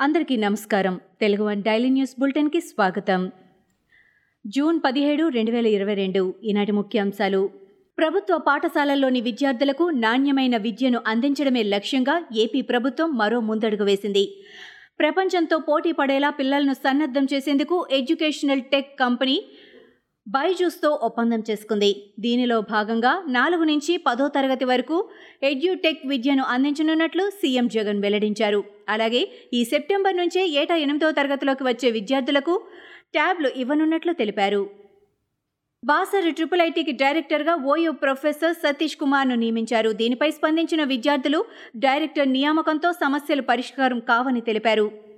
అందరికీ నమస్కారం. Telugu one daily news బులెటిన్కి స్వాగతం. జూన్ పదిహేడు రెండు వేల ఇరవై రెండు ఈనాటి ముఖ్యాంశాలు. ప్రభుత్వ పాఠశాలల్లోని విద్యార్థులకు నాణ్యమైన విద్యను అందించడమే లక్ష్యంగా ఏపీ ప్రభుత్వం మరో ముందడుగు వేసింది. ప్రపంచంతో పోటీ పడేలా పిల్లలను సన్నద్ధం చేసేందుకు ఎడ్యుకేషనల్ టెక్ కంపెనీ బైజూస్తో ఒప్పందం చేసుకుంది. దీనిలో భాగంగా నాలుగు నుంచి పదో తరగతి వరకు ఎడ్యుటెక్ విద్యను అందించనున్నట్లు సీఎం జగన్ వెల్లడించారు. అలాగే ఈ సెప్టెంబర్ నుంచే ఏటా ఎనిమిదో తరగతిలోకి వచ్చే విద్యార్థులకు ట్యాబ్లు ఇవ్వనున్నట్లు తెలిపారు. బాసర్ ట్రిపుల్ ఐటీకి డైరెక్టర్గా ఓయూ ప్రొఫెసర్ సతీష్ కుమార్ను నియమించారు. దీనిపై స్పందించిన విద్యార్థులు డైరెక్టర్ నియామకంతో సమస్యలు పరిష్కారం కావని తెలిపారు.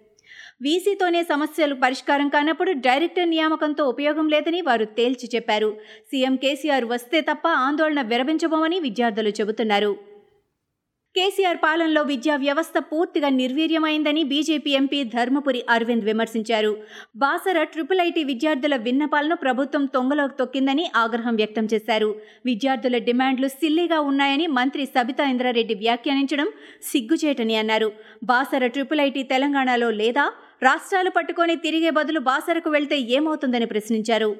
వీసీతోనే సమస్యలు పరిష్కారం కానప్పుడు డైరెక్టర్ నియామకంతో ఉపయోగం లేదని వారు తేల్చి చెప్పారు. సీఎం కేసీఆర్ వస్తే తప్ప ఆందోళన విరమించబోమని విద్యార్థులు చెబుతున్నారు. కేసీఆర్ పాలనలో విద్యా వ్యవస్థ పూర్తిగా నిర్వీర్యమైందని బీజేపీ ఎంపీ ధర్మపురి అరవింద్ విమర్శించారు. బాసర ట్రిపుల్ ఐటీ విద్యార్థుల విన్నపాలను ప్రభుత్వం తొంగలోకి తొక్కిందని ఆగ్రహం వ్యక్తం చేశారు. విద్యార్థుల డిమాండ్లు సిల్లీగా ఉన్నాయని మంత్రి సబితా ఇంద్రారెడ్డి వ్యాఖ్యానించడం సిగ్గుచేటని అన్నారు. బాసర ట్రిపుల్ ఐటీ తెలంగాణలో లేదా రాష్ట్రాలు పట్టుకొని తిరిగే బదులు బాసరకు వెళ్తే ఏమవుతుందని ప్రశ్నించారు.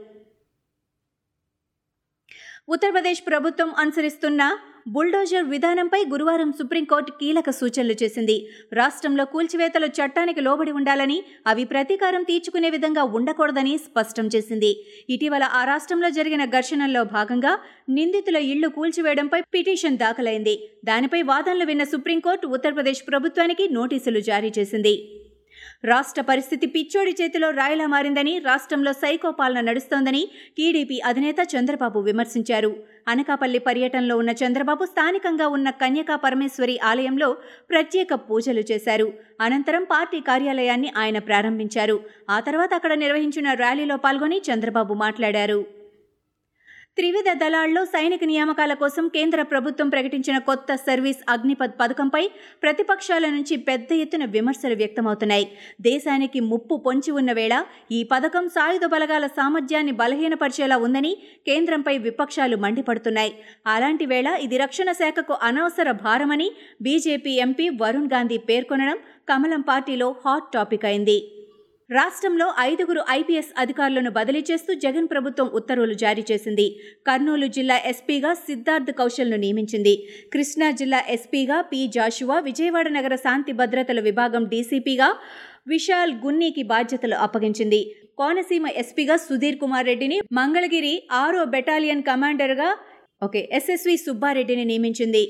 ఉత్తరప్రదేశ్ ప్రభుత్వం అనుసరిస్తున్న బుల్డోజర్ విధానంపై గురువారం సుప్రీంకోర్టు కీలక సూచనలు చేసింది. రాష్ట్రంలో కూల్చివేతలు చట్టానికి లోబడి ఉండాలని అవి ప్రతీకారం తీర్చుకునే విధంగా ఉండకూడదని స్పష్టం చేసింది. ఇటీవల ఆ రాష్ట్రంలో జరిగిన ఘర్షణల్లో భాగంగా నిందితుల ఇళ్ళు కూల్చివేయడంపై పిటిషన్ దాఖలైంది. దానిపై వాదనలు విన్న సుప్రీంకోర్టు ఉత్తరప్రదేశ్ ప్రభుత్వానికి నోటీసులు జారీ చేసింది. రాష్ట్ర పరిస్థితి పిచ్చోడి చేతిలో రాయిలా మారిందని రాష్ట్రంలో సైకో పాలన నడుస్తోందని టీడీపీ అధినేత చంద్రబాబు విమర్శించారు. అనకాపల్లి పర్యటనలో ఉన్న చంద్రబాబు స్థానికంగా ఉన్న కన్యకా పరమేశ్వరి ఆలయంలో ప్రత్యేక పూజలు చేశారు. అనంతరం పార్టీ కార్యాలయాన్ని ఆయన ప్రారంభించారు. ఆ తర్వాత అక్కడ నిర్వహించిన ర్యాలీలో పాల్గొని చంద్రబాబు మాట్లాడారు. త్రివిధ దళాల్లో సైనిక నియామకాల కోసం కేంద్ర ప్రభుత్వం ప్రకటించిన కొత్త సర్వీస్ అగ్నిపథ్ పథకంపై ప్రతిపక్షాల నుంచి పెద్ద ఎత్తున విమర్శలు వ్యక్తమవుతున్నాయి. దేశానికి ముప్పు పొంచి ఉన్న వేళ ఈ పథకం సాయుధ బలగాల సామర్థ్యాన్ని బలహీనపరిచేలా ఉందని కేంద్రంపై విపక్షాలు మండిపడుతున్నాయి. అలాంటి వేళ ఇది రక్షణ శాఖకు అనవసర భారమని బీజేపీ ఎంపీ వరుణ్ గాంధీ పేర్కొనడం కమలం పార్టీలో హాట్ టాపిక్ అయింది. రాష్ట్రంలో ఐదుగురు ఐపీఎస్ అధికారులను బదిలీ చేస్తూ జగన్ ప్రభుత్వం ఉత్తర్వులు జారీ చేసింది. కర్నూలు జిల్లా ఎస్పీగా సిద్ధార్థ్ కౌశల్ను నియమించింది. కృష్ణా జిల్లా ఎస్పీగా పి జాషువా విజయవాడ నగర శాంతి భద్రతల విభాగం డీసీపీగా విశాల్ గున్నీకి బాధ్యతలు అప్పగించింది. కోనసీమ ఎస్పీగా సుధీర్ కుమార్ రెడ్డిని మంగళగిరి ఆరో బెటాలియన్ కమాండర్గా ఓకే ఎస్ఎస్వి సుబ్బారెడ్డిని నియమించింది.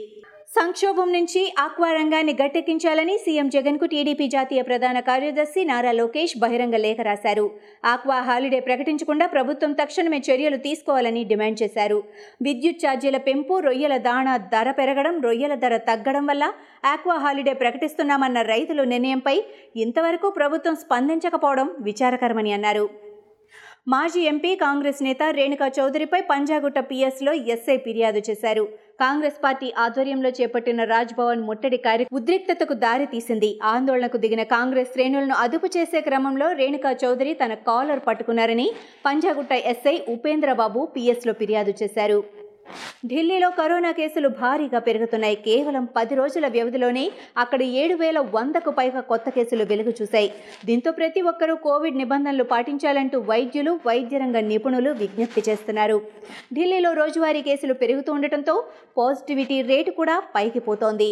సంక్షోభం నుంచి ఆక్వా రంగాన్ని గట్టెక్కించాలని సీఎం జగన్కు టీడీపీ జాతీయ ప్రధాన కార్యదర్శి నారా లోకేష్ బహిరంగ లేఖ రాశారు. ఆక్వా హాలిడే ప్రకటించకుండా ప్రభుత్వం తక్షణమే చర్యలు తీసుకోవాలని డిమాండ్ చేశారు. విద్యుత్ ఛార్జీల పెంపు రొయ్యల దాణా ధర పెరగడం రొయ్యల ధర తగ్గడం వల్ల ఆక్వా హాలిడే ప్రకటిస్తున్నామన్న రైతుల నిర్ణయంపై ఇంతవరకు ప్రభుత్వం స్పందించకపోవడం విచారకరమని అన్నారు. మాజీ ఎంపీ కాంగ్రెస్ నేత రేణుకా చౌదరిపై పంజాగుట్ట పిఎస్లో ఎస్ఐ ఫిర్యాదు చేశారు. కాంగ్రెస్ పార్టీ ఆధ్వర్యంలో చేపట్టిన రాజ్భవన్ ముట్టడి కార్య ఉద్రిక్తతకు దారి తీసింది. ఆందోళనకు దిగిన కాంగ్రెస్ శ్రేణులను అదుపు చేసే క్రమంలో రేణుకా చౌదరి తన కాలర్ పట్టుకున్నారని పంజాగుట్ట ఎస్ఐ ఉపేంద్రబాబు పిఎస్లో ఫిర్యాదు చేశారు. ఢిల్లీలో కరోనా కేసులు భారీగా పెరుగుతున్నాయి. కేవలం పది రోజుల వ్యవధిలోనే అక్కడ ఏడు వేల వందకు పైగా కొత్త కేసులు వెలుగు చూశాయి. దీంతో ప్రతి ఒక్కరూ కోవిడ్ నిబంధనలు పాటించాలంటూ వైద్యులు వైద్య రంగ నిపుణులు విజ్ఞప్తి చేస్తున్నారు. ఢిల్లీలో రోజువారీ కేసులు పెరుగుతూ ఉండటంతో పాజిటివిటీ రేటు కూడా పైకి పోతోంది.